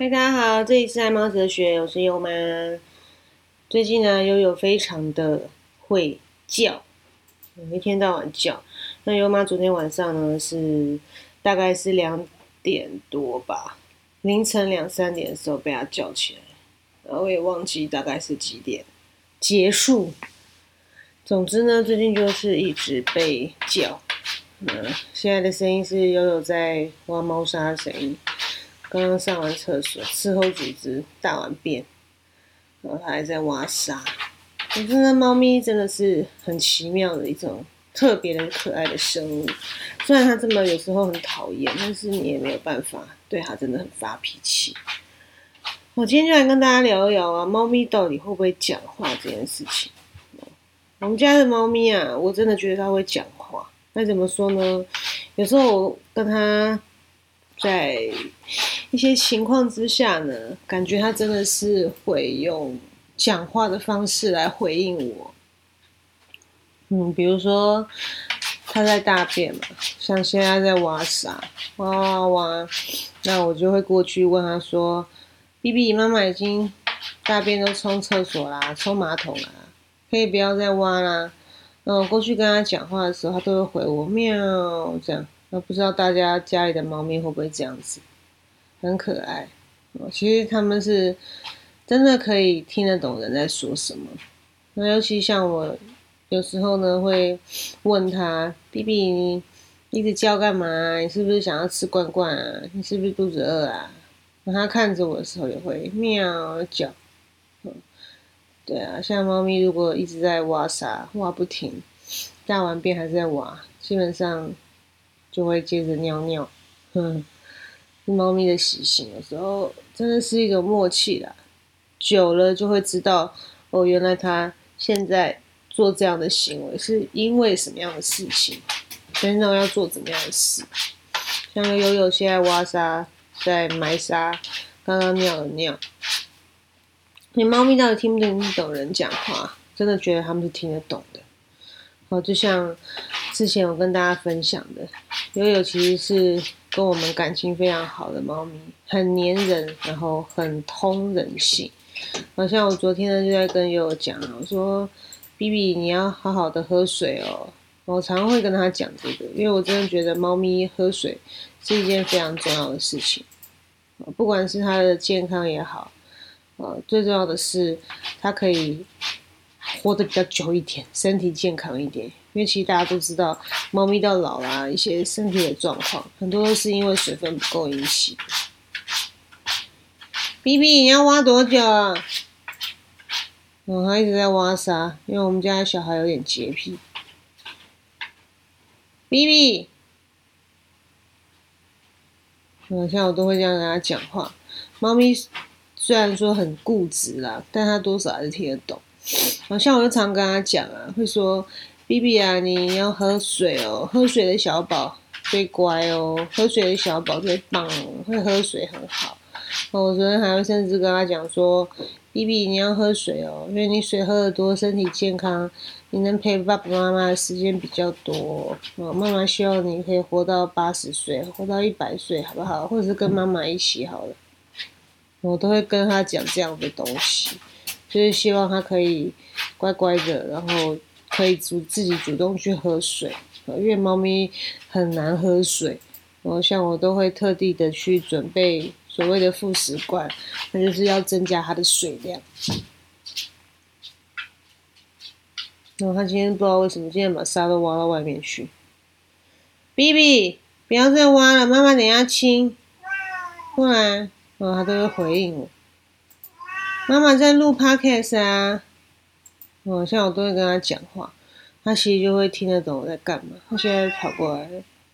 嗨，大家好，这里是爱猫哲学，我是优妈。最近呢，悠悠非常的会叫，一天到晚叫。那优妈昨天晚上呢，是大概是两点多吧，凌晨两三点的时候被它叫起来，然后我也忘记大概是几点结束。总之呢，最近就是一直被叫。嗯，现在的声音是悠悠在挖猫砂的声音。刚刚上完厕所，事后组织大完便，然后它还在挖沙。我觉得猫咪真的是很奇妙的一种特别的可爱的生物。虽然它这么有时候很讨厌，但是你也没有办法对它真的很发脾气。我今天就来跟大家聊一聊啊，猫咪到底会不会讲话这件事情。我们家的猫咪啊，我真的觉得它会讲话。那怎么说呢？有时候我跟它在一些情况之下呢，感觉它真的是会用讲话的方式来回应我。嗯，比如说他在大便嘛，像现在在挖沙，挖挖挖，那我就会过去问他说：“B B，妈妈已经大便都冲厕所啦，冲马桶啦，可以不要再挖啦。”那我过去跟他讲话的时候，他都会回我喵这样。那不知道大家家里的猫咪会不会这样子？很可爱哦，其实他们是真的可以听得懂人在说什么。那尤其像我有时候呢，会问他：“B B，你一直叫干嘛？你是不是想要吃罐罐啊？你是不是肚子饿啊？”那他看着我的时候也会喵叫。对啊，像猫咪如果一直在挖沙，挖不停，大完便还是在挖，基本上就会接着尿尿。猫咪的习性，有时候真的是一种默契啦。久了就会知道，哦，原来它现在做这样的行为是因为什么样的事情，真正要做怎么样的事。像悠悠现在挖沙，在埋沙，刚刚尿了尿。你猫咪到底听不听得懂人讲话？真的觉得他们是听得懂的。哦，就像之前我跟大家分享的，悠悠其实是。跟我们感情非常好的猫咪，很黏人，然后很通人性。好像我昨天呢就在跟悠悠讲我说：“B B，你要好好的喝水哦。”我常常会跟他讲这个，因为我真的觉得猫咪喝水是一件非常重要的事情。不管是它的健康也好，呃，最重要的是它可以活得比较久一点，身体健康一点。因为其实大家都知道，猫咪到老啦，一些身体的状况，很多都是因为水分不够引起的。B B，你要挖多久啊？嗯，他一直在挖沙，因为我们家小孩有点洁癖。B B，嗯，像我都会这样跟他讲话。猫咪虽然说很固执啦，但它多少还是听得懂。好像我就常跟他讲啊，会说。B B 啊，你要喝水哦，喝水的小宝最乖哦，喝水的小宝最棒，会喝水很好。我昨天还甚至跟他讲说，B B 你要喝水哦，因为你水喝的多，身体健康，你能陪爸爸妈妈的时间比较多。哦，妈妈希望你可以活到八十岁，活到一百岁，好不好？或者是跟妈妈一起好了。我都会跟他讲这样的东西，就是希望他可以乖乖的，然后。可以主自己主动去喝水，因为猫咪很难喝水。然后像我都会特地的去准备所谓的副食罐，那就是要增加它的水量。然后他今天不知道为什么今天把沙都挖到外面去。B B，不要再挖了，妈妈等下清。过来，哦，他都会回应我。妈妈在录 podcast 啊。哦，像我都会跟他讲话，他其实就会听得懂我在干嘛。他现在跑过来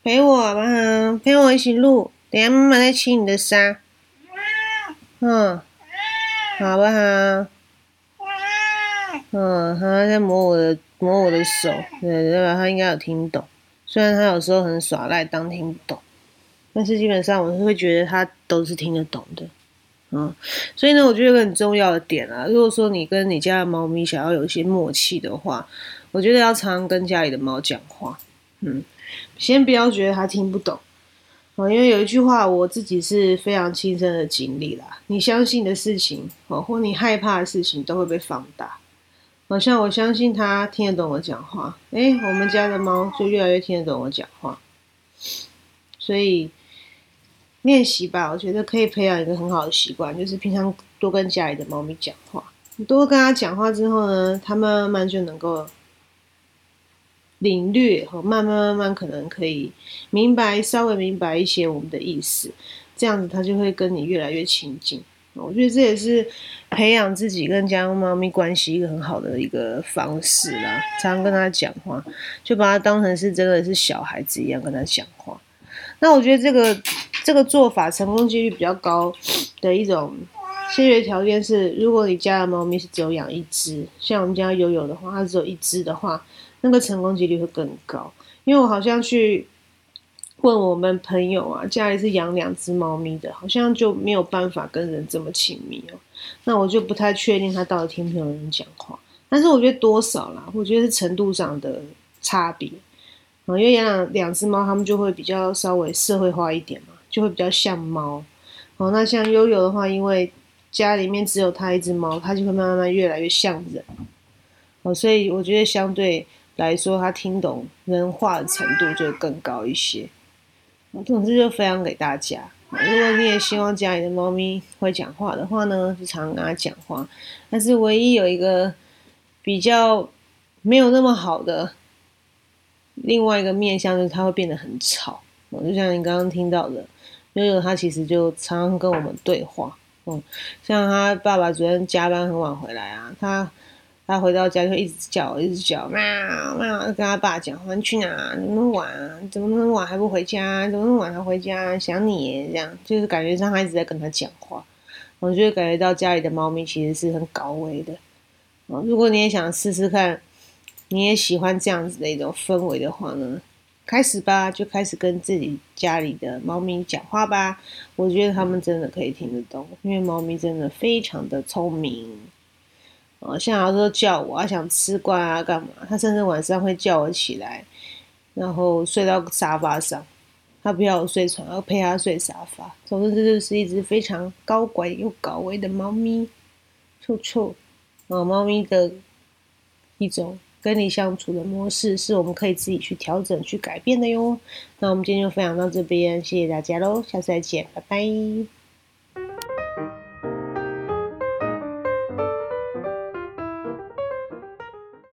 陪我，好不好？陪我一起录。等下妈妈在清你的沙。嗯，好不好？嗯，他在摸我的摸我的手，对，对吧？他应该有听懂。虽然他有时候很耍赖，当听不懂，但是基本上我是会觉得他都是听得懂的。嗯，所以呢，我觉得有个很重要的点啊，如果说你跟你家的猫咪想要有一些默契的话，我觉得要常常跟家里的猫讲话。嗯，先不要觉得它听不懂，哦，因为有一句话，我自己是非常亲身的经历啦。你相信的事情，哦，或你害怕的事情，都会被放大。好像我相信他听得懂我讲话，诶，我们家的猫就越来越听得懂我讲话。所以练习吧，我觉得可以培养一个很好的习惯，就是平常多跟家里的猫咪讲话。你多跟它讲话之后呢，它慢慢就能够。领略和慢慢慢慢可能可以明白稍微明白一些我们的意思，这样子他就会跟你越来越亲近。我觉得这也是培养自己跟家猫咪关系一个很好的一个方式啦。常跟他讲话，就把它当成是真的是小孩子一样跟他讲话。那我觉得这个这个做法成功几率比较高的一种先决条件是，如果你家的猫咪是只有养一只，像我们家悠悠的话，它只有一只的话。那个成功几率会更高，因为我好像去问我们朋友啊，家里是养两只猫咪的，好像就没有办法跟人这么亲密哦。那我就不太确定他到底听不听人讲话，但是我觉得多少啦，我觉得是程度上的差别啊。因为养两两只猫，它们就会比较稍微社会化一点嘛，就会比较像猫。哦，那像悠悠的话，因为家里面只有它一只猫，它就会慢慢慢越来越像人。哦，所以我觉得相对。来说，他听懂人话的程度就更高一些。我总之就分享给大家。如果你也希望家里的猫咪会讲话的话呢，就常跟它讲话。但是唯一有一个比较没有那么好的另外一个面向，就是它会变得很吵。就像你刚刚听到的，悠悠它其实就常常跟我们对话。嗯，像他爸爸昨天加班很晚回来啊，他。他回到家就一直叫，一直叫，喵喵，跟他爸讲，你去哪？怎么那么晚？怎么那么晚还不回家？怎么那么晚才回家？想你，这样就是感觉上他一直在跟他讲话。我就感觉到家里的猫咪其实是很高危的。如果你也想试试看，你也喜欢这样子的一种氛围的话呢，开始吧，就开始跟自己家里的猫咪讲话吧。我觉得他们真的可以听得懂，因为猫咪真的非常的聪明。哦，像有时候叫我，他想吃瓜啊，干嘛？它甚至晚上会叫我起来，然后睡到沙发上。它不要我睡床，要陪它睡沙发。总之，这就是一只非常高乖又高危的猫咪，臭臭。啊，猫咪的一种跟你相处的模式，是我们可以自己去调整、去改变的哟。那我们今天就分享到这边，谢谢大家喽，下次再见，拜拜。